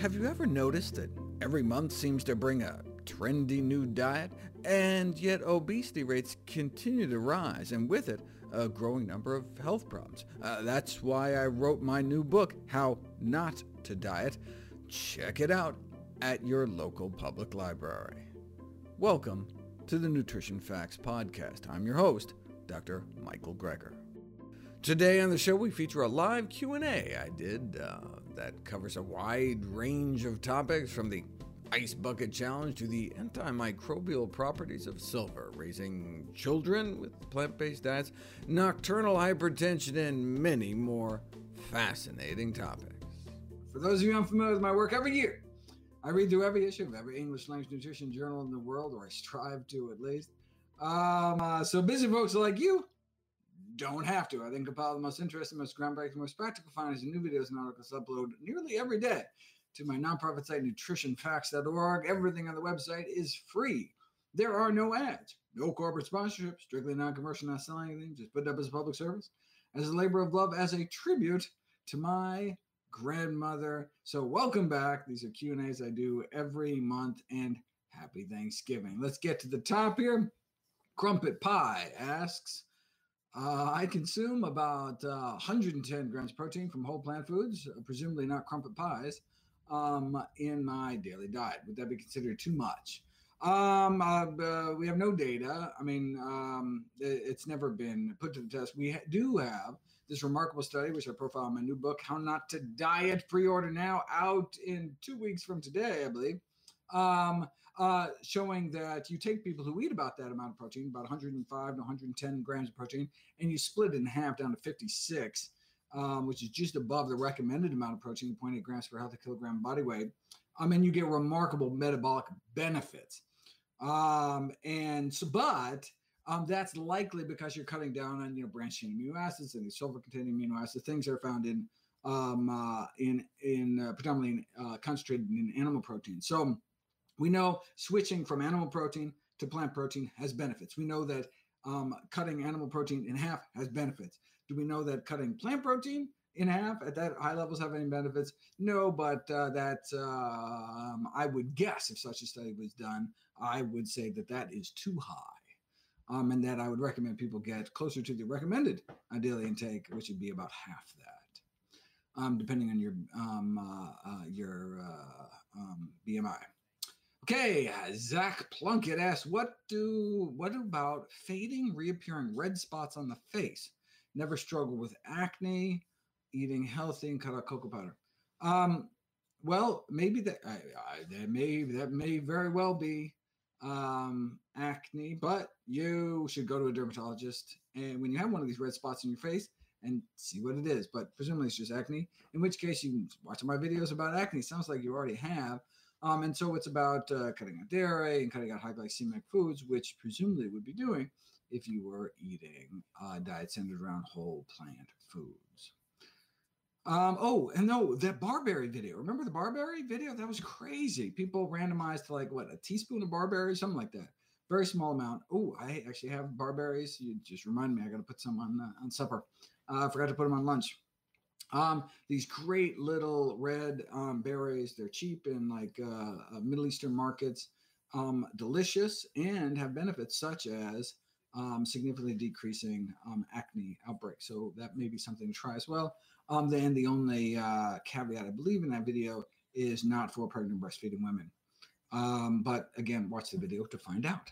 Have you ever noticed that every month seems to bring a trendy new diet, and yet obesity rates continue to rise, and with it, a growing number of health problems? Uh, that's why I wrote my new book, How Not to Diet. Check it out at your local public library. Welcome to the Nutrition Facts Podcast. I'm your host, Dr. Michael Greger. Today on the show, we feature a live Q&A I did uh, that covers a wide range of topics from the Ice Bucket Challenge to the antimicrobial properties of silver, raising children with plant-based diets, nocturnal hypertension, and many more fascinating topics. For those of you unfamiliar with my work, every year I read through every issue of every English language nutrition journal in the world, or I strive to at least. Um, uh, so busy folks like you don't have to. I then compile the most interesting, most groundbreaking, most practical findings and new videos and articles upload nearly every day to my nonprofit site, nutritionfacts.org. Everything on the website is free. There are no ads, no corporate sponsorship, strictly non-commercial, not selling anything, just put it up as a public service, as a labor of love, as a tribute to my grandmother. So welcome back. These are Q&As I do every month, and happy Thanksgiving. Let's get to the top here. Crumpet Pie asks, uh, I consume about uh, 110 grams protein from whole plant foods, uh, presumably not crumpet pies, um, in my daily diet. Would that be considered too much? Um, uh, we have no data. I mean, um, it, it's never been put to the test. We ha- do have this remarkable study, which I profile in my new book, How Not to Diet, pre-order now, out in two weeks from today, I believe um, uh, showing that you take people who eat about that amount of protein, about 105 to 110 grams of protein, and you split it in half down to 56, um, which is just above the recommended amount of protein, 0.8 grams per healthy kilogram body weight. Um, and you get remarkable metabolic benefits. Um, and so, but um, that's likely because you're cutting down on you know branched-chain amino acids and these sulfur-containing amino acids, things that are found in um, uh, in in uh, predominantly uh, concentrated in animal protein. So we know switching from animal protein to plant protein has benefits. We know that um, cutting animal protein in half has benefits. Do we know that cutting plant protein in half at that high levels have any benefits? No, but uh, that um, I would guess if such a study was done, I would say that that is too high. Um, and that I would recommend people get closer to the recommended daily intake, which would be about half that, um, depending on your um, uh, uh, your uh, um, BMI. Okay, Zach Plunkett asks, "What do what about fading, reappearing red spots on the face? Never struggle with acne, eating healthy, and cut out cocoa powder." Um, well, maybe that I, I, that may that may very well be um, acne, but you should go to a dermatologist. And when you have one of these red spots on your face, and see what it is. But presumably it's just acne. In which case, you can watch my videos about acne. Sounds like you already have. Um, and so it's about uh, cutting out dairy and cutting out high glycemic foods, which presumably would be doing if you were eating a diet centered around whole plant foods. Um, oh, and no, that barberry video. Remember the barberry video? That was crazy. People randomized to like what a teaspoon of barberry, something like that. Very small amount. Oh, I actually have barberries. You just remind me. I got to put some on uh, on supper. Uh, I forgot to put them on lunch. Um, these great little red um, berries. They're cheap in like uh, uh, Middle Eastern markets, um, delicious, and have benefits such as um, significantly decreasing um, acne outbreaks. So that may be something to try as well. Um, then the only uh, caveat I believe in that video is not for pregnant and breastfeeding women. but again, watch the video to find out.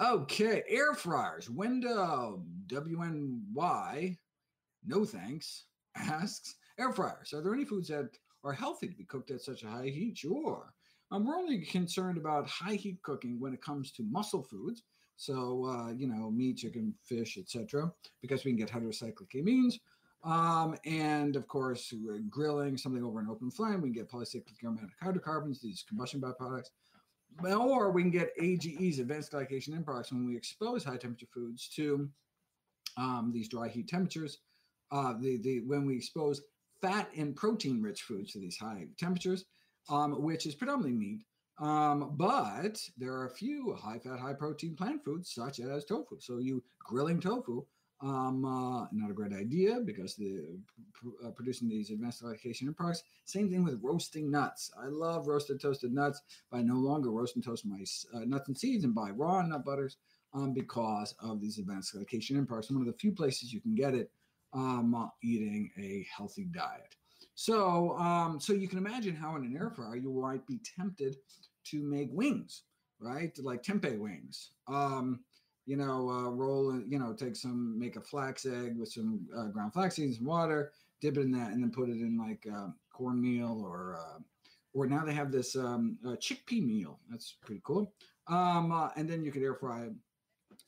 Okay, air fryers. Brenda WNY. No thanks asks, air fryers. Are there any foods that are healthy to be cooked at such a high heat? Sure. Um, we're only concerned about high heat cooking when it comes to muscle foods. So, uh, you know, meat, chicken, fish, etc., because we can get heterocyclic amines. Um, and of course, grilling something over an open flame, we can get polycyclic aromatic hydrocarbons, these combustion byproducts. Or we can get AGEs, advanced glycation end products, when we expose high temperature foods to um, these dry heat temperatures uh, the, the when we expose fat and protein rich foods to these high temperatures, um, which is predominantly meat. Um, but there are a few high fat, high protein plant foods, such as tofu. So you grilling tofu Um, uh, not a great idea because the uh, producing these advanced glycation products. Same thing with roasting nuts. I love roasted toasted nuts, but I no longer roast and toast my uh, nuts and seeds and buy raw nut butters um, because of these advanced glycation products. One of the few places you can get it um, eating a healthy diet. So, um, so you can imagine how in an air fryer you might be tempted to make wings, right? Like tempeh wings. Um, you know, uh, roll, you know, take some, make a flax egg with some uh, ground flax seeds and water, dip it in that, and then put it in like uh, cornmeal or, uh, or now they have this um, uh, chickpea meal. That's pretty cool. Um, uh, and then you could air fry.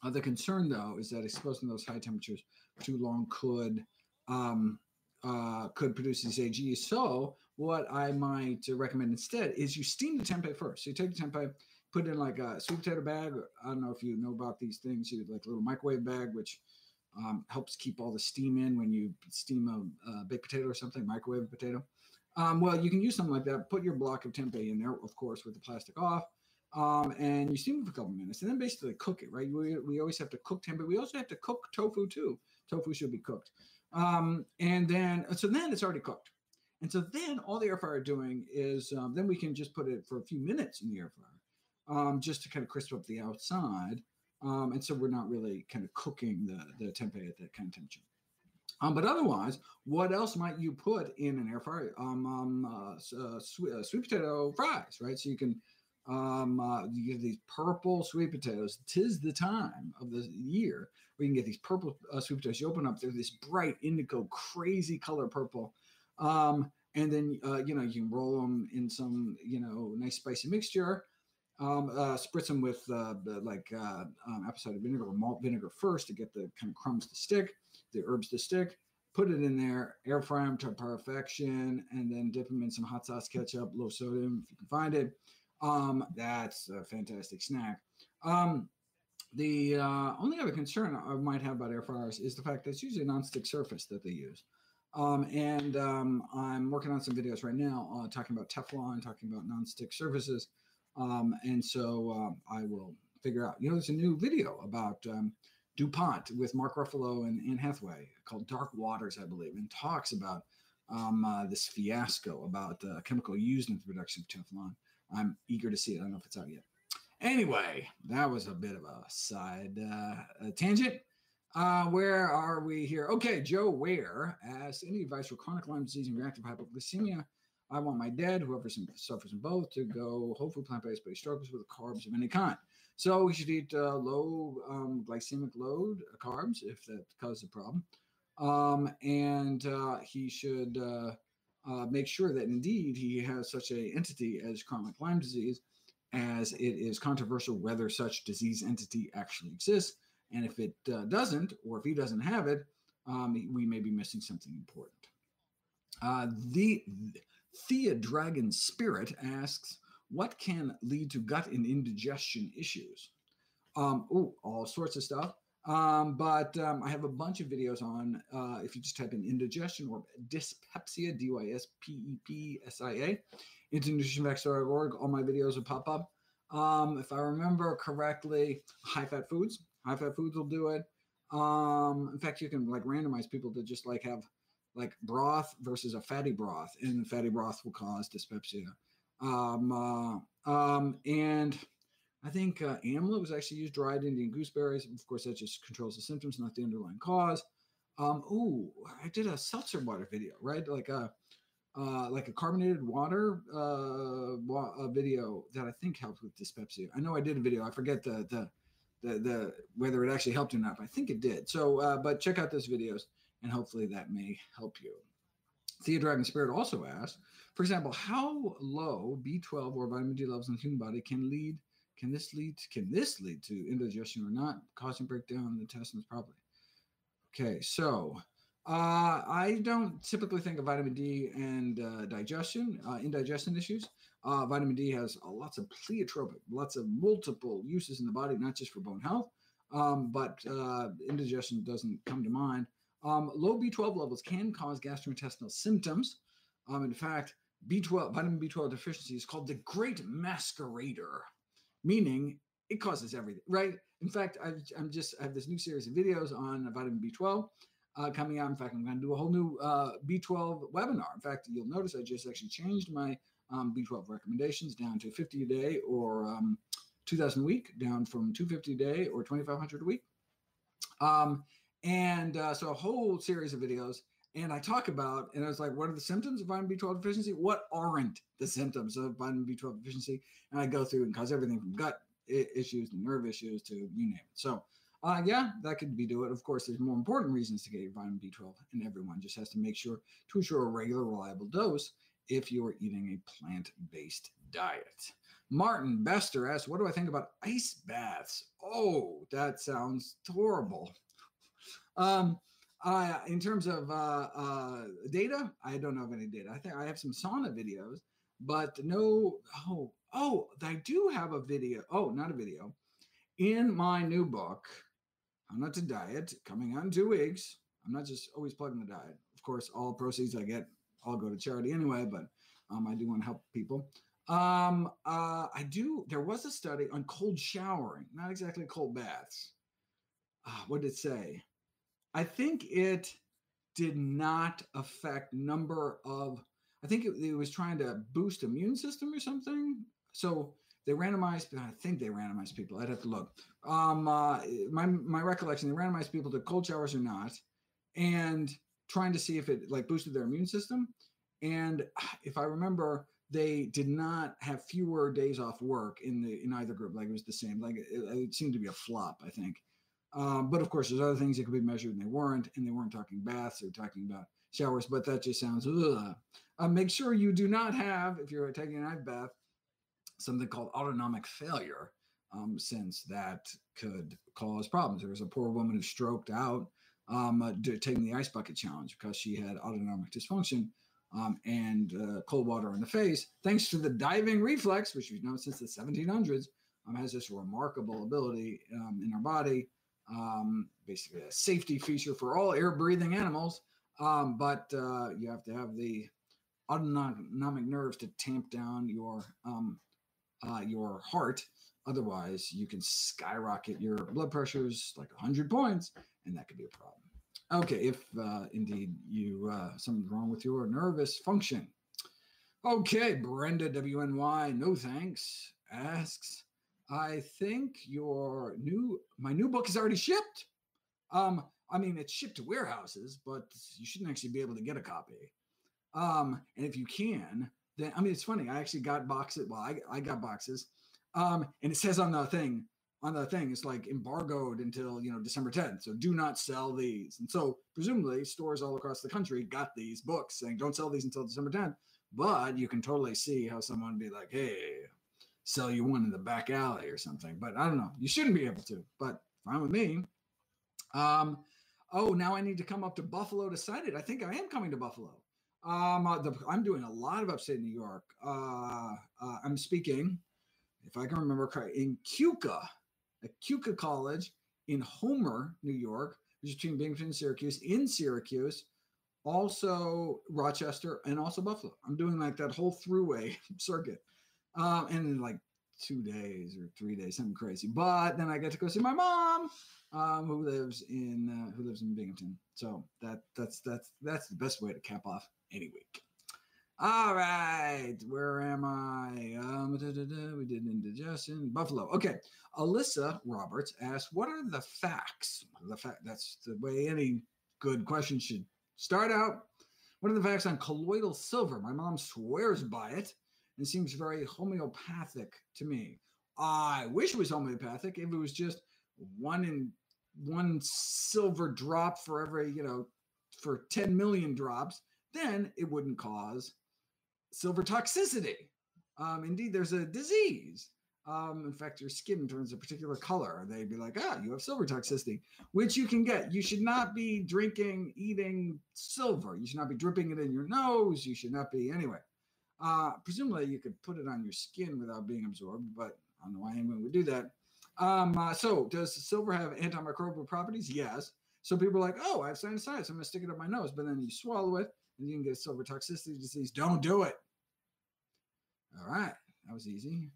Uh, the concern, though, is that exposing those high temperatures too long could um, uh, could produce these AGs. So what I might recommend instead is you steam the tempeh first. So you take the tempeh, put it in like a sweet potato bag. I don't know if you know about these things. You like a little microwave bag, which um, helps keep all the steam in when you steam a, a baked potato or something, microwave a potato. Um, well, you can use something like that. Put your block of tempeh in there, of course, with the plastic off. Um, and you steam it for a couple minutes and then basically cook it, right? We, we always have to cook tempeh. We also have to cook tofu too. Tofu should be cooked. Um, and then, so then it's already cooked. And so then all the air fryer doing is um, then we can just put it for a few minutes in the air fryer um, just to kind of crisp up the outside. Um, and so we're not really kind of cooking the, the tempeh at that kind of temperature. Um, but otherwise, what else might you put in an air fryer? Um, um, uh, uh, sweet, uh, sweet, potato fries, right? So you can um, uh, you get these purple sweet potatoes. Tis the time of the year where you can get these purple uh, sweet potatoes. You open up, they're this bright indigo, crazy color purple. Um, and then uh, you know you can roll them in some you know nice spicy mixture um, uh, spritz them with uh, like uh, um, apple cider vinegar or malt vinegar first to get the kind of crumbs to stick, the herbs to stick. Put it in there, air fry them to perfection, and then dip them in some hot sauce ketchup, low sodium if you can find it. Um, that's a fantastic snack. Um, the uh, only other concern I might have about air fryers is the fact that it's usually a nonstick surface that they use. Um, and um, I'm working on some videos right now uh, talking about Teflon, talking about nonstick surfaces. Um, and so um, I will figure out. You know, there's a new video about um, DuPont with Mark Ruffalo and Anne Hathaway called Dark Waters, I believe, and talks about um, uh, this fiasco about the chemical used in the production of Teflon. I'm eager to see it. I don't know if it's out yet. Anyway, that was a bit of a side uh, tangent. Uh, where are we here? Okay, Joe Ware asks any advice for chronic Lyme disease and reactive hypoglycemia I want my dad, whoever suffers from both, to go whole food plant based, but he struggles with carbs of any kind. So he should eat uh, low um, glycemic load uh, carbs if that causes a problem. Um, and uh, he should uh, uh, make sure that indeed he has such a entity as chronic Lyme disease, as it is controversial whether such disease entity actually exists. And if it uh, doesn't, or if he doesn't have it, um, we may be missing something important. the Thea Dragon Spirit asks, what can lead to gut and indigestion issues? Um, oh, all sorts of stuff. Um, but um, I have a bunch of videos on, uh, if you just type in indigestion or dyspepsia, D Y S P E P S I A, into nutritionfacts.org, all my videos will pop up. Um, if I remember correctly, high fat foods, high fat foods will do it. Um, in fact, you can like randomize people to just like have like broth versus a fatty broth, and fatty broth will cause dyspepsia. Um, uh, um, and I think uh, amla was actually used dried Indian gooseberries. Of course, that just controls the symptoms, not the underlying cause. Um, ooh, I did a seltzer water video, right? Like a uh, like a carbonated water uh, wa- a video that I think helped with dyspepsia. I know I did a video. I forget the the the, the whether it actually helped or not. But I think it did. So, uh, but check out those videos and hopefully that may help you. Thea Dragon Spirit also asked, for example, how low B12 or vitamin D levels in the human body can lead can this lead can this lead to indigestion or not, causing breakdown in the intestines properly? Okay, so uh, I don't typically think of vitamin D and uh, digestion, uh, indigestion issues. Uh, vitamin D has lots of pleiotropic, lots of multiple uses in the body, not just for bone health, um, but uh, indigestion doesn't come to mind. Um, low B12 levels can cause gastrointestinal symptoms. Um, in fact, B12, vitamin B12 deficiency is called the great masquerader, meaning it causes everything, right? In fact, i am just I have this new series of videos on vitamin B12 uh, coming out. In fact, I'm going to do a whole new uh, B12 webinar. In fact, you'll notice I just actually changed my um, B12 recommendations down to 50 a day or um, 2,000 a week, down from 250 a day or 2,500 a week. Um, and uh, so a whole series of videos. And I talk about, and I was like, what are the symptoms of vitamin B12 deficiency? What aren't the symptoms of vitamin B12 deficiency? And I go through and cause everything from gut issues to nerve issues to you name it. So, uh, yeah, that could be do it. Of course, there's more important reasons to get your vitamin B12, and everyone just has to make sure to ensure a regular, reliable dose if you are eating a plant-based diet. Martin Bester asks, "What do I think about ice baths?" Oh, that sounds horrible. Um, uh, in terms of uh, uh, data, I don't of any data. I think I have some sauna videos, but no. Oh, oh, I do have a video. Oh, not a video. In my new book, How Not to Diet, coming out in two weeks. I'm not just always plugging the diet. Of course, all proceeds I get, I'll go to charity anyway. But um, I do want to help people. Um, uh, I do. There was a study on cold showering, not exactly cold baths. Uh, what did it say? I think it did not affect number of. I think it, it was trying to boost immune system or something. So they randomized. I think they randomized people. I'd have to look. Um, uh, my my recollection, they randomized people to cold showers or not, and trying to see if it like boosted their immune system. And if I remember, they did not have fewer days off work in the in either group. Like it was the same. Like it, it seemed to be a flop. I think. Um, but of course, there's other things that could be measured, and they weren't. And they weren't talking baths; they're talking about showers. But that just sounds. Uh, make sure you do not have, if you're taking an ice bath, something called autonomic failure, um, since that could cause problems. There was a poor woman who stroked out um, uh, taking the ice bucket challenge because she had autonomic dysfunction um, and uh, cold water in the face, thanks to the diving reflex, which we've known since the 1700s, um, has this remarkable ability um, in our body, um, basically a safety feature for all air breathing animals. Um, but uh, you have to have the autonomic nerves to tamp down your um, uh, your heart. Otherwise, you can skyrocket your blood pressures like 100 points, and that could be a problem. Okay, if uh, indeed you uh, something's wrong with your nervous function. Okay, Brenda WNY, no thanks, asks, I think your new my new book is already shipped. Um, I mean it's shipped to warehouses, but you shouldn't actually be able to get a copy. Um, and if you can, then I mean it's funny. I actually got boxes. Well, I, I got boxes. Um, and it says on the thing, on the thing it's like embargoed until you know December 10th. So do not sell these. And so presumably stores all across the country got these books saying don't sell these until December 10th. But you can totally see how someone be like, hey, sell you one in the back alley or something. But I don't know. You shouldn't be able to, but fine with me. Um, oh, now I need to come up to Buffalo to sign it. I think I am coming to Buffalo. Um, uh, the, I'm doing a lot of upstate New York. Uh, uh, I'm speaking, if I can remember correctly, in Keuka at Keuka College in Homer, New York, which is between Binghamton and Syracuse, in Syracuse, also Rochester, and also Buffalo. I'm doing like that whole throughway circuit. Um, and in like two days or three days, something crazy. But then I get to go see my mom, um, who lives in uh, who lives in Binghamton. So that that's that's that's the best way to cap off any week. All right, where am I? Um, da, da, da, we did indigestion. Buffalo. Okay. Alyssa Roberts asked, "What are the facts? The fact that's the way any good question should start out. What are the facts on colloidal silver? My mom swears by it and seems very homeopathic to me. I wish it was homeopathic. If it was just one in one silver drop for every, you know, for 10 million drops, then it wouldn't cause silver toxicity. Um, indeed, there's a disease. Um, in fact, your skin turns a particular color. They'd be like, ah, you have silver toxicity, which you can get. You should not be drinking, eating silver. You should not be dripping it in your nose. You should not be, anyway. Uh, presumably, you could put it on your skin without being absorbed, but I don't know why anyone would do that. Um, uh, so, does silver have antimicrobial properties? Yes. So people are like, oh, I have sinusitis. I'm going to stick it up my nose. But then you swallow it and you can get silver toxicity disease. Don't do it. All right. That was easy.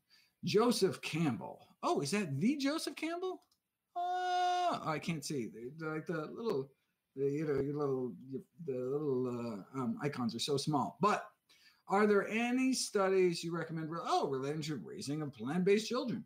Joseph Campbell. Oh, is that the Joseph Campbell? Oh, I can't see. They're like the little, the, you know, your little, the little uh, um, icons are so small. But are there any studies you recommend? Oh, relating to raising of plant-based children.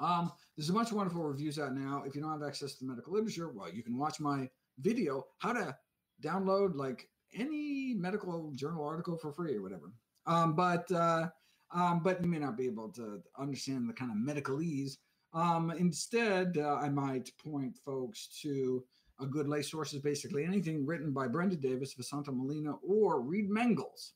Um, there's a bunch of wonderful reviews out now. If you don't have access to the medical literature, well, you can watch my video how to download like any medical journal article for free or whatever. Um, but uh, um, but you may not be able to understand the kind of medicalese. Um, instead, uh, I might point folks to a good lay sources, basically anything written by Brenda Davis, Vesanto Melina, or Reed Mangels.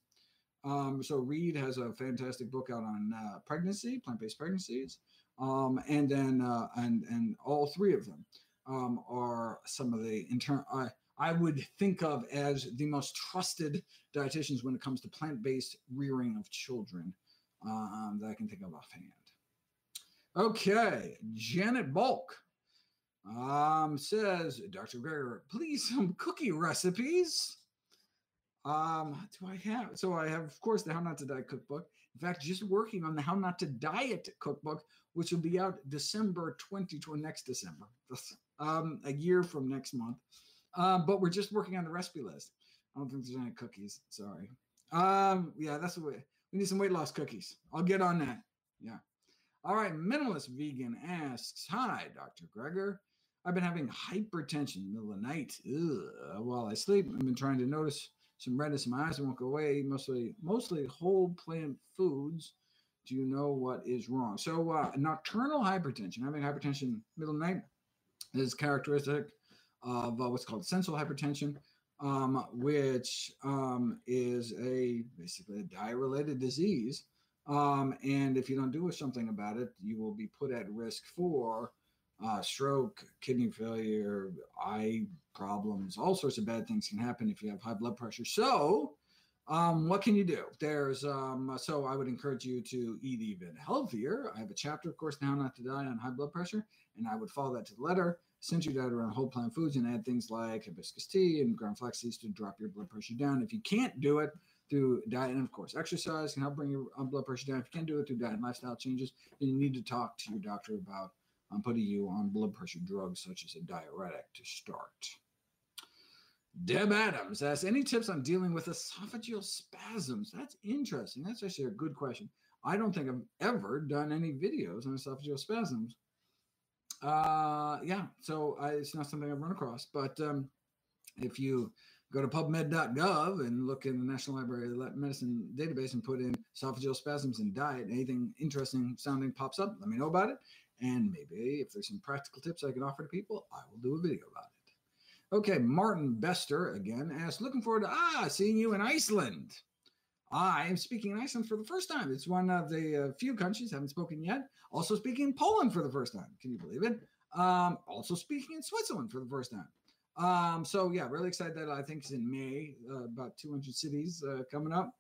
Um, so Reed has a fantastic book out on uh, pregnancy, plant-based pregnancies, um, and then uh, and and all three of them um, are some of the internal. I I would think of as the most trusted dietitians when it comes to plant-based rearing of children um, that I can think of offhand. Okay, Janet Bulk um, says, Dr. Greger, please some cookie recipes. Um, do I have? So I have, of course, the How Not to Diet cookbook. In fact, just working on the How Not to Diet cookbook, which will be out December 2020, next December, um, a year from next month. Um, but we're just working on the recipe list. I don't think there's any cookies. Sorry. Um, yeah, that's the way. We need some weight loss cookies. I'll get on that. Yeah. All right. Minimalist Vegan asks Hi, Dr. Greger. I've been having hypertension in the middle of the night Ugh. while I sleep. I've been trying to notice some redness in my eyes that won't go away. Mostly, mostly whole plant foods. Do you know what is wrong? So, uh, nocturnal hypertension, having hypertension middle of night, is characteristic of uh, what's called central hypertension um, which um, is a basically a diet-related disease. Um, and if you don't do something about it, you will be put at risk for uh, stroke, kidney failure, eye problems, all sorts of bad things can happen if you have high blood pressure. So, um, what can you do? There's um, so I would encourage you to eat even healthier. I have a chapter, of course, How Not to Die on high blood pressure, and I would follow that to the letter essentially diet around whole plant foods and add things like hibiscus tea and ground flax seeds to drop your blood pressure down. If you can't do it through diet and of course exercise can help bring your um, blood pressure down. If you can't do it through diet and lifestyle changes, then you need to talk to your doctor about um, putting you on blood pressure drugs such as a diuretic to start. Deb Adams asks, any tips on dealing with esophageal spasms? That's interesting. That's actually a good question. I don't think I've ever done any videos on esophageal spasms. Uh, yeah, so I, it's not something I've run across, but um, if you go to pubmed.gov and look in the National Library of Medicine database and put in esophageal spasms and diet, anything interesting sounding pops up, let me know about it. And maybe if there's some practical tips I can offer to people, I will do a video about it. Okay, Martin Bester again asked, looking forward to ah seeing you in Iceland. I am speaking in Iceland for the first time. It's one of the uh, few countries I haven't spoken yet. Also speaking in Poland for the first time. Can you believe it? Um, also speaking in Switzerland for the first time. Um, so yeah, really excited that I think it's in May, uh, about 200 cities uh, coming up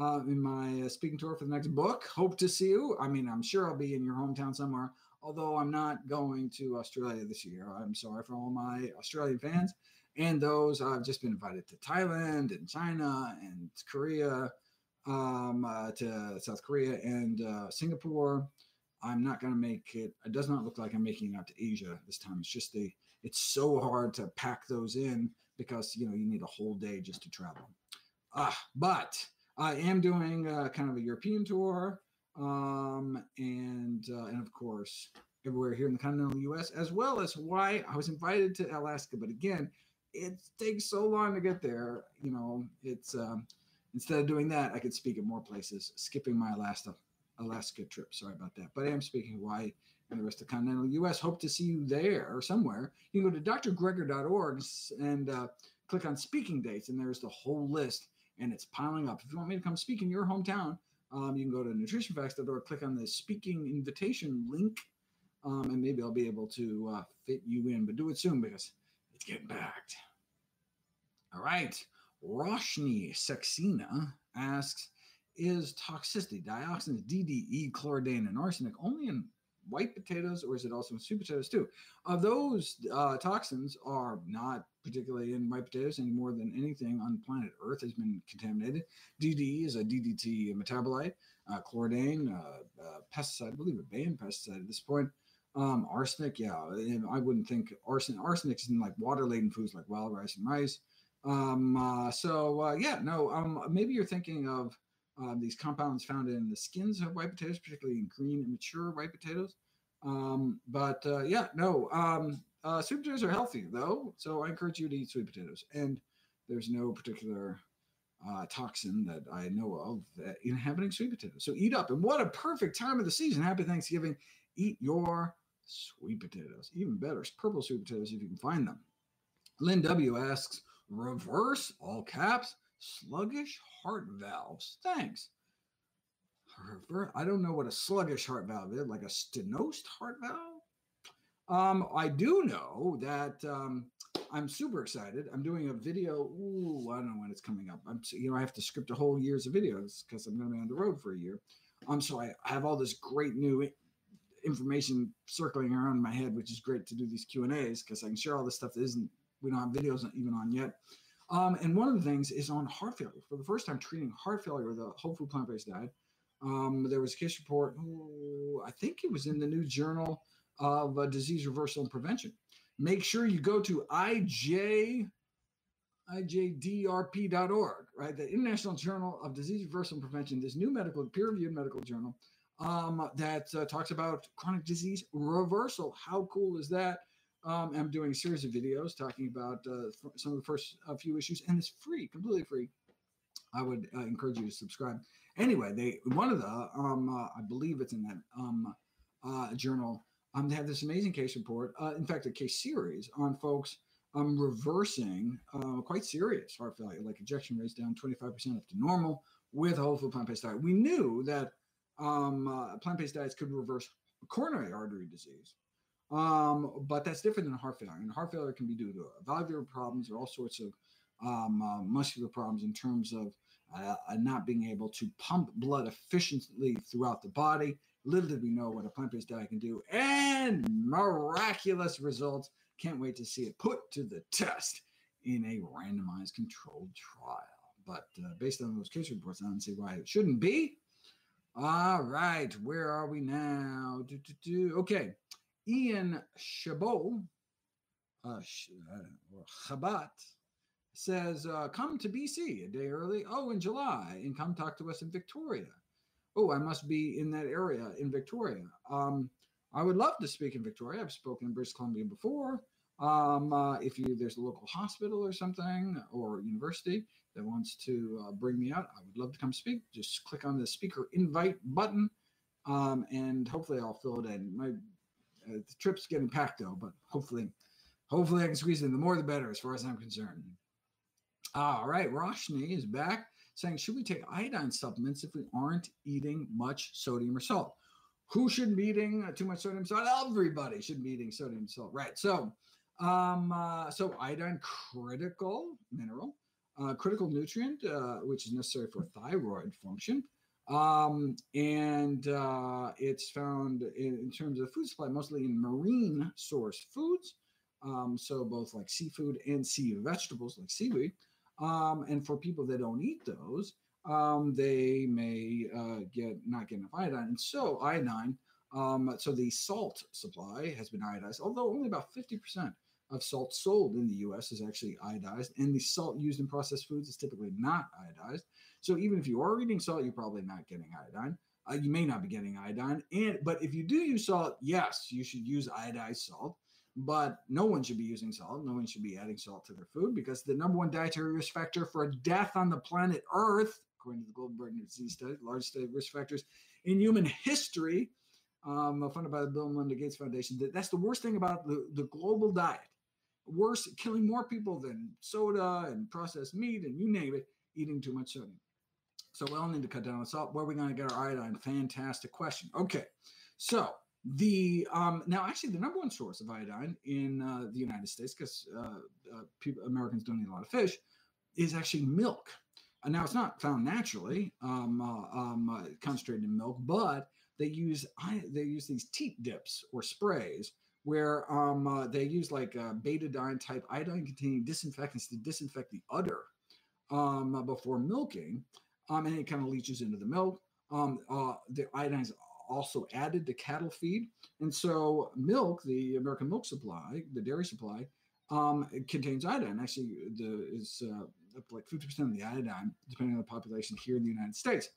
uh, in my uh, speaking tour for the next book. Hope to see you. I mean, I'm sure I'll be in your hometown somewhere, although I'm not going to Australia this year. I'm sorry for all my Australian fans and those I've just been invited to Thailand and China and Korea um, uh, to South Korea and uh, Singapore. I'm not going to make it. It does not look like I'm making it out to Asia this time. It's just the. It's so hard to pack those in because you know you need a whole day just to travel. Ah, but I am doing uh, kind of a European tour, um, and uh, and of course everywhere here in the continental U.S. as well as Hawaii. I was invited to Alaska, but again, it takes so long to get there. You know, it's um, Instead of doing that, I could speak at more places, skipping my Alaska Alaska trip. Sorry about that. But I am speaking Hawaii and the rest of the continental U.S. Hope to see you there or somewhere. You can go to drgreger.org and uh, click on speaking dates, and there's the whole list, and it's piling up. If you want me to come speak in your hometown, um, you can go to nutritionfacts.org, click on the speaking invitation link, um, and maybe I'll be able to uh, fit you in. But do it soon because it's getting packed. All right. Roshni Saxena asks, is toxicity, dioxins, DDE, chlordane, and arsenic only in white potatoes or is it also in sweet potatoes too? Of those uh, toxins are not particularly in white potatoes any more than anything on planet Earth has been contaminated. DDE is a DDT metabolite, uh, chlordane, uh, uh, pesticide, I believe a banned pesticide at this point. Um, arsenic, yeah, I wouldn't think arsenic. Arsenic is in like water laden foods like wild rice and rice. Um, uh, so uh, yeah, no, um, maybe you're thinking of uh, these compounds found in the skins of white potatoes, particularly in green and mature white potatoes. Um, but uh, yeah, no, um, uh, sweet potatoes are healthy though, so I encourage you to eat sweet potatoes. And there's no particular uh, toxin that I know of that inhabiting sweet potatoes. So eat up. And what a perfect time of the season. Happy Thanksgiving. Eat your sweet potatoes. Even better, purple sweet potatoes if you can find them. Lynn W asks, reverse all caps, sluggish heart valves. Thanks. I don't know what a sluggish heart valve is, like a stenosed heart valve. Um, I do know that um, I'm super excited. I'm doing a video. Ooh, I don't know when it's coming up. I'm, you know, I have to script a whole year's of videos because I'm going to be on the road for a year. Um, so I have all this great new information circling around my head, which is great to do these Q and A's because I can share all this stuff that isn't we don't have videos even on yet. Um, and one of the things is on heart failure. For the first time, treating heart failure with a whole food plant based diet. Um, there was a case report. Ooh, I think it was in the New Journal of uh, Disease Reversal and Prevention make sure you go to IJ, IJDRP.org, right? The International Journal of Disease Reversal and Prevention, this new medical, peer reviewed medical journal um, that uh, talks about chronic disease reversal. How cool is that? Um, I'm doing a series of videos talking about uh, some of the first few issues, and it's free, completely free. I would uh, encourage you to subscribe. Anyway, they one of the um, uh, I believe it's in that um, uh, journal um, they have this amazing case report, uh, in fact, a case series on folks um, reversing quite serious heart failure, like ejection rates down 25% up to normal with a whole food plant based diet. We knew that um, plant based diets could reverse coronary artery disease. Um, but that's different than heart failure. And heart failure can be due to valvular problems or all sorts of um, uh, muscular problems in terms of uh, not being able to pump blood efficiently throughout the body Little did we know what a plant based diet can do, and miraculous results. Can't wait to see it put to the test in a randomized controlled trial. But uh, based on those case reports, I don't see why it shouldn't be. All right, where are we now? Do, do, do. Okay, Ian Chabot, uh, uh, Chabat, says, uh, come to BC a day early. Oh, in July, and come talk to us in Victoria oh, I must be in that area in Victoria. Um, I would love to speak in Victoria. I've spoken in British Columbia before. Um, uh, if you there's a local hospital or something or university that wants to uh, bring me out, I would love to come speak. Just click on the speaker invite button, um, and hopefully I'll fill it in. My uh, the trip's getting packed though, but hopefully, hopefully I can squeeze in. The more the better, as far as I'm concerned. All right, Roshni is back saying, should we take iodine supplements if we aren't eating much sodium or salt? Who shouldn't be eating too much sodium salt? Everybody should be eating sodium salt, right? So, um, uh, so iodine critical mineral, uh, critical nutrient, uh, which is necessary for thyroid function. Um, and uh, it's found in, in, terms of food supply mostly in marine source foods. Um, so both like seafood and sea vegetables like seaweed. Um, and for people that don't eat those, um, they may uh, get not get enough iodine. And so iodine, um, so the salt supply has been iodized, although only about 50% of salt sold in the US is actually iodized, and the salt used in processed foods is typically not iodized. So even if you are eating salt, you're probably not getting iodine. Uh, you may not be getting iodine, and but if you do use salt, yes, you should use iodized salt but no one should be using salt. No one should be adding salt to their food because the number one dietary risk factor for death on the planet Earth, according to the Global Burden Disease Study, largest study of risk factors in human history, um, funded by the Bill and Melinda Gates Foundation. That, that's the worst thing about the, the global diet. Worse, killing more people than soda and processed meat and you name it, eating too much sodium. So we all need to cut down on salt. Where are we going to get our iodine? Fantastic question. Okay, so the um, now actually the number one source of iodine in uh, the United States, because uh, uh, people Americans don't eat a lot of fish, is actually milk. And now it's not found naturally, um, uh, um, uh, concentrated in milk, but they use they use these teat dips or sprays where um, they use like a betadine type iodine containing disinfectants to disinfect the udder um, before milking, um, and it kind of leaches into the milk. Um, the iodine is also added to cattle feed. And so milk, the American milk supply, the dairy supply, um, it contains iodine. Actually, the is uh, up like 50% of the iodine, depending on the population here in the United States.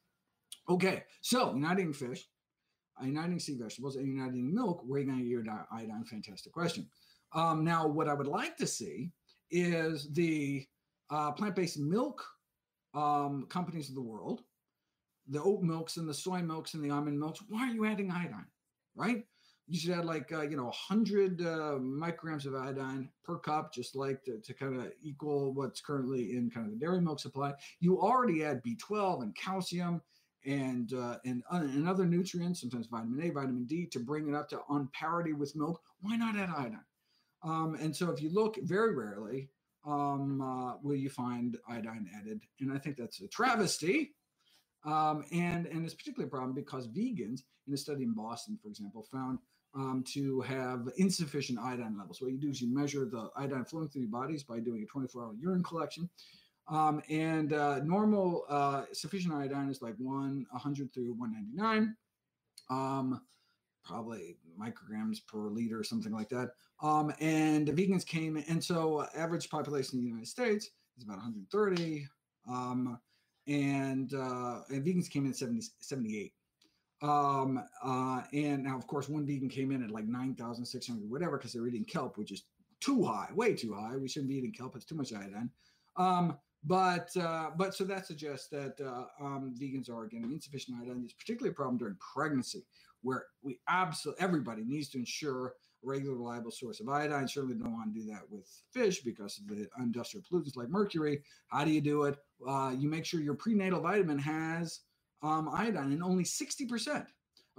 Okay, so eating fish, eating sea vegetables, and you're milk. Where are you going to get your iodine? Fantastic question. Um, now, what I would like to see is the uh, plant-based milk um, companies of the world, the oat milks and the soy milks and the almond milks. Why are you adding iodine? Right? You should add like uh, you know 100 uh, micrograms of iodine per cup, just like to, to kind of equal what's currently in kind of the dairy milk supply. You already add B12 and calcium and uh, and uh, and other nutrients, sometimes vitamin A, vitamin D, to bring it up to on parity with milk. Why not add iodine? Um, and so if you look very rarely, um, uh, will you find iodine added? And I think that's a travesty. Um, and, and it's particularly a problem because vegans, in a study in Boston, for example, found um, to have insufficient iodine levels. What you do is you measure the iodine flowing through your bodies by doing a 24 hour urine collection. Um, and uh, normal uh, sufficient iodine is like 1, 100 through 199. Um, probably micrograms per liter or something like that. Um, and the vegans came, and so average population in the United States is about 130. Um, and, uh, and vegans came in at 70, 78. Um, uh, and now, of course, one vegan came in at like 9,600, whatever, because they're eating kelp, which is too high, way too high. We shouldn't be eating kelp; it's too much iodine. Um, but uh, but so that suggests that uh, um, vegans are getting insufficient iodine. It's particularly a problem during pregnancy, where we absolutely everybody needs to ensure a regular, reliable source of iodine. Certainly don't want to do that with fish because of the industrial pollutants like mercury. How do you do it? Uh, you make sure your prenatal vitamin has um, iodine, and only 60% of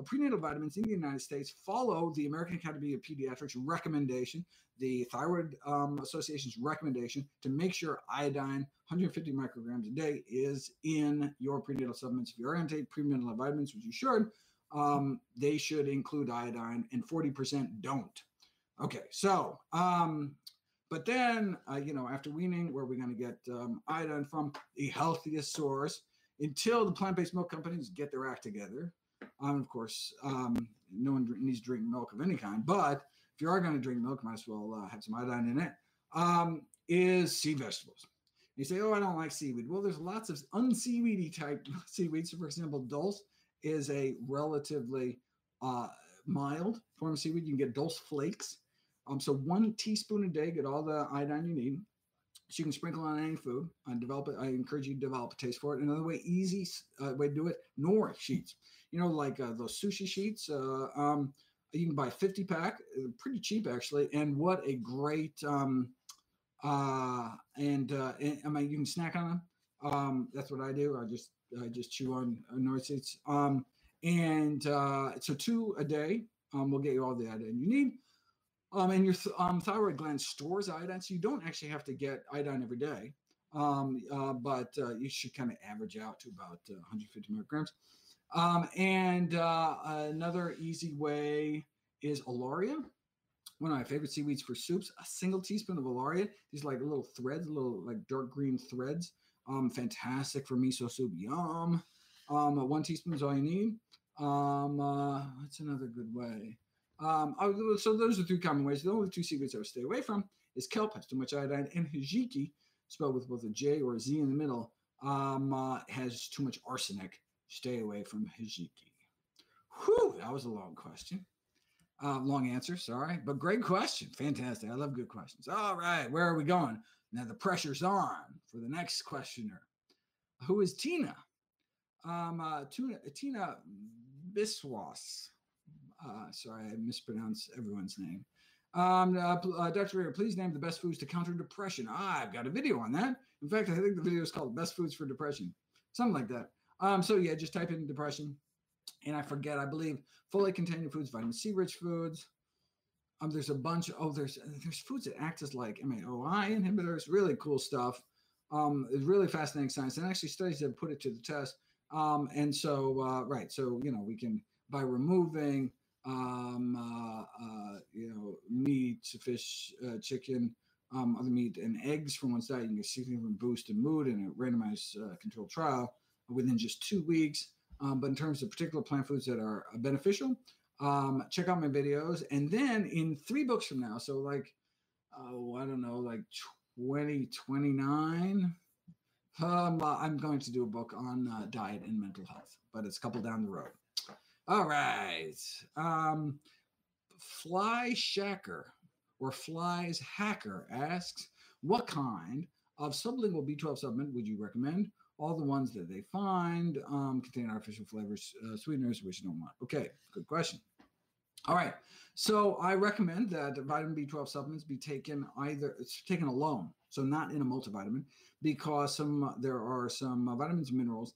prenatal vitamins in the United States follow the American Academy of Pediatrics recommendation, the Thyroid um, Association's recommendation to make sure iodine, 150 micrograms a day, is in your prenatal supplements. If you're going to take prenatal vitamins, which you should, um, they should include iodine, and 40% don't. Okay, so, um, but then, uh, you know, after weaning, where are we going to get um, iodine from? The healthiest source until the plant based milk companies get their act together. Um, of course, um, no one needs to drink milk of any kind, but if you are going to drink milk, might as well uh, have some iodine in it. Um, is sea vegetables. You say, oh, I don't like seaweed. Well, there's lots of unseaweedy type seaweeds. So, for example, dulse is a relatively uh, mild form of seaweed. You can get dulse flakes. Um, so one teaspoon a day, get all the iodine you need. So you can sprinkle on any food. I develop it. I encourage you to develop a taste for it. Another way, easy uh, way to do it: nori sheets. You know, like uh, those sushi sheets. Uh, um, you can buy 50 pack, uh, pretty cheap actually. And what a great um, uh, and, uh, and I mean, you can snack on them. Um, that's what I do. I just I just chew on, on nori sheets. Um, and uh, so two a day um, will get you all the iodine you need. Um, and your um, thyroid gland stores iodine, so you don't actually have to get iodine every day. Um, uh, but uh, you should kind of average out to about uh, 150 micrograms. Um, and uh, another easy way is alaria. One of my favorite seaweeds for soups. A single teaspoon of alaria. These like little threads, little like dark green threads. Um, fantastic for miso soup. Yum. Um, one teaspoon is all you need. Um, uh, what's another good way? Um, so those are three common ways. The only two secrets I would stay away from is kelp has too much iodine, and hijiki, spelled with both a J or a Z in the middle, um, uh, has too much arsenic. Stay away from hijiki. Whew, that was a long question. Uh, long answer, sorry, but great question. Fantastic. I love good questions. All right, where are we going? Now the pressure's on for the next questioner. Who is Tina? Um, uh, Tina, Tina Biswas. Uh, sorry, I mispronounced everyone's name. Um, uh, uh, Dr. Rader, please name the best foods to counter depression. Ah, I've got a video on that. In fact, I think the video is called Best Foods for Depression, something like that. Um, so yeah, just type in depression. And I forget, I believe folate containing foods, vitamin C rich foods. Um, there's a bunch. Oh, there's there's foods that act as like MAOI inhibitors. Really cool stuff. Um, it's really fascinating science, and actually studies have put it to the test. Um, and so, uh, right, so you know, we can by removing um, uh, uh, you know, meat, fish, uh, chicken, um, other meat, and eggs from one side. You can significantly boost in mood in a randomized uh, controlled trial within just two weeks. Um, but in terms of particular plant foods that are beneficial, um, check out my videos. And then in three books from now, so like, oh, I don't know, like 2029, um, uh, I'm going to do a book on uh, diet and mental health, but it's a couple down the road. All right. Um, Fly Shacker or Flies Hacker asks, what kind of sublingual B12 supplement would you recommend? All the ones that they find um, contain artificial flavors, uh, sweeteners, which you don't want. Okay, good question. All right. So I recommend that vitamin B12 supplements be taken either it's taken alone, so not in a multivitamin, because some there are some uh, vitamins and minerals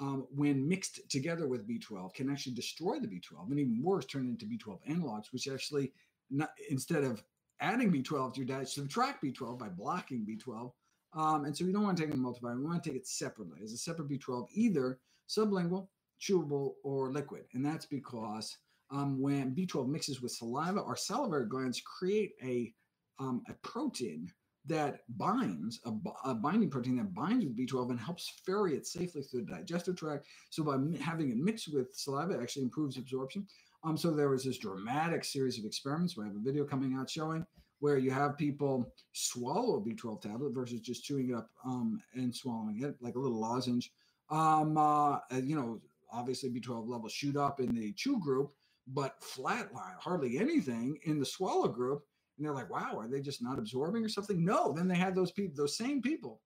um, when mixed together with B12 can actually destroy the B12 and even worse turn into B12 analogs, which actually not, instead of adding B12 to your diet, subtract B12 by blocking B12. Um, and so you don't want to take a multivitamin. We want to take it separately as a separate B12, either sublingual, chewable, or liquid. And that's because um, when B12 mixes with saliva, our salivary glands create a, um, a protein that binds, a, a, binding protein that binds with B12 and helps ferry it safely through the digestive tract. So by having it mixed with saliva, it actually improves absorption. Um, so there was this dramatic series of experiments. We have a video coming out showing where you have people swallow a B12 tablet versus just chewing it up um, and swallowing it like a little lozenge. Um, uh, you know, obviously B12 levels shoot up in the chew group, but flatline, hardly anything in the swallow group. And they're like, wow, are they just not absorbing or something? No. Then they had those people, those same people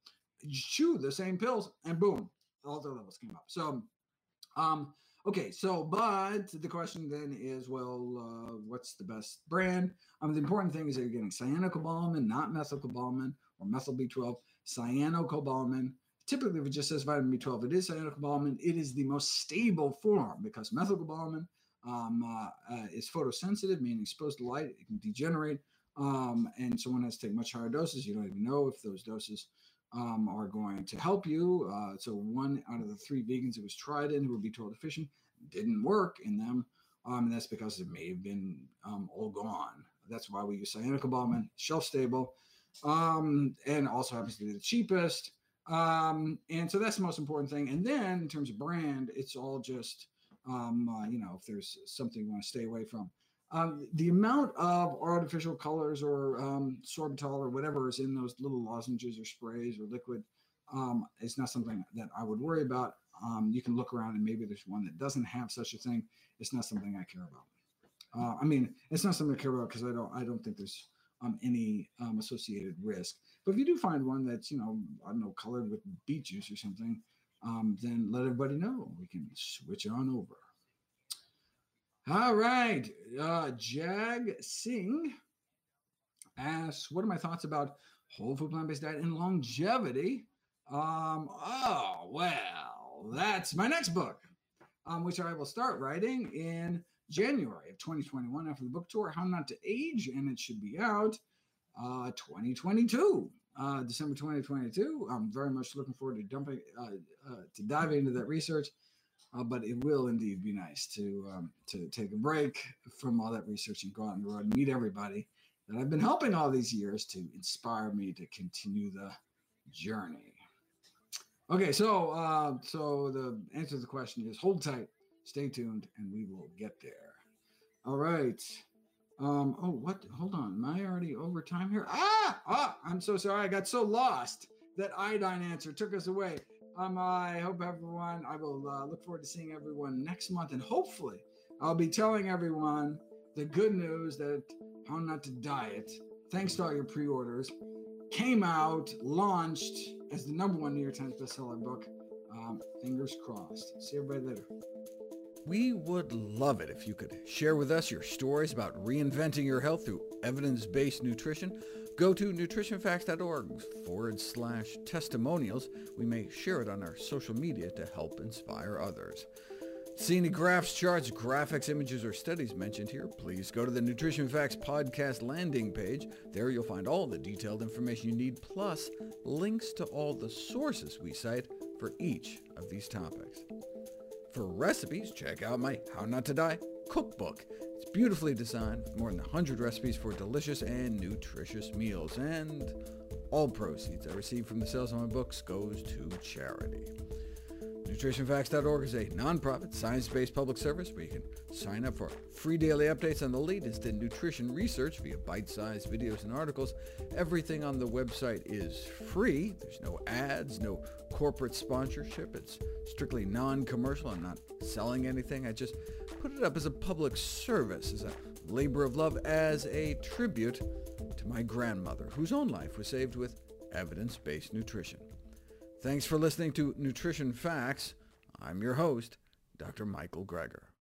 chew the same pills and boom, all their levels came up. So, um, Okay, so but the question then is, well, uh, what's the best brand? Um, the important thing is you're getting cyanocobalamin, not methylcobalamin or methyl B12. Cyanocobalamin. Typically, if it just says vitamin B12, it is cyanocobalamin. It is the most stable form because methylcobalamin um, uh, uh, is photosensitive, meaning exposed to light, it can degenerate, um, and someone has to take much higher doses. You don't even know if those doses um, are going to help you. Uh, so one out of the three vegans that was tried in who were B12 deficient didn't work in them. Um, and that's because it may have been um, all gone. That's why we use cyanocobalamin, shelf stable, um, and also happens to be the cheapest. Um, and so that's the most important thing. And then in terms of brand, it's all just, uh, you know, if there's something you want to stay away from. Um, the amount of artificial colors or um, sorbitol or whatever is in those little lozenges or sprays or liquid um, is not something that I would worry about. Um, you can look around and maybe there's one that doesn't have such a thing. It's not something I care about. Uh, I mean, it's not something I care about because I don't I don't think there's um, any um, associated risk. But if you do find one that's you know I don't know colored with beet juice or something, then let everybody know. We can switch on over. All right. Uh, Jag Singh asks, what are my thoughts about whole food plant-based diet and longevity? Um, oh, well, that's my next book, um, which I will start writing in January of 2021 after the book tour, How Not to Age, and it should be out uh, 2022, uh, December 2022. I'm very much looking forward to dumping, uh, uh, to diving into that research. Uh, but it will indeed be nice to um, to take a break from all that research and go out on the road and meet everybody that I've been helping all these years to inspire me to continue the journey. Okay, so uh, so the answer to the question is hold tight, stay tuned, and we will get there. All right. Um, oh, what? Hold on. Am I already over time here? Ah, ah, I'm so sorry. I got so lost that iodine answer took us away. Um, I hope everyone, I will uh, look forward to seeing everyone next month. And hopefully, I'll be telling everyone the good news that How Not to Diet, thanks to all your pre orders, came out, launched as the number one New York Times bestseller book. Um, fingers crossed. See everybody later. We would love it if you could share with us your stories about reinventing your health through evidence-based nutrition Go to nutritionfacts.org forward slash testimonials. We may share it on our social media to help inspire others. See any graphs, charts, graphics, images, or studies mentioned here, please go to the Nutrition Facts podcast landing page. There you'll find all the detailed information you need, plus links to all the sources we cite for each of these topics. For recipes, check out my How Not to Die cookbook. It's beautifully designed with more than 100 recipes for delicious and nutritious meals, and all proceeds I receive from the sales of my books goes to charity. NutritionFacts.org is a nonprofit, science-based public service where you can sign up for free daily updates on the latest in nutrition research via bite-sized videos and articles. Everything on the website is free. There's no ads, no corporate sponsorship. It's strictly non-commercial. I'm not selling anything. I just put it up as a public service, as a labor of love, as a tribute to my grandmother, whose own life was saved with evidence-based nutrition. Thanks for listening to Nutrition Facts. I'm your host, Dr. Michael Greger.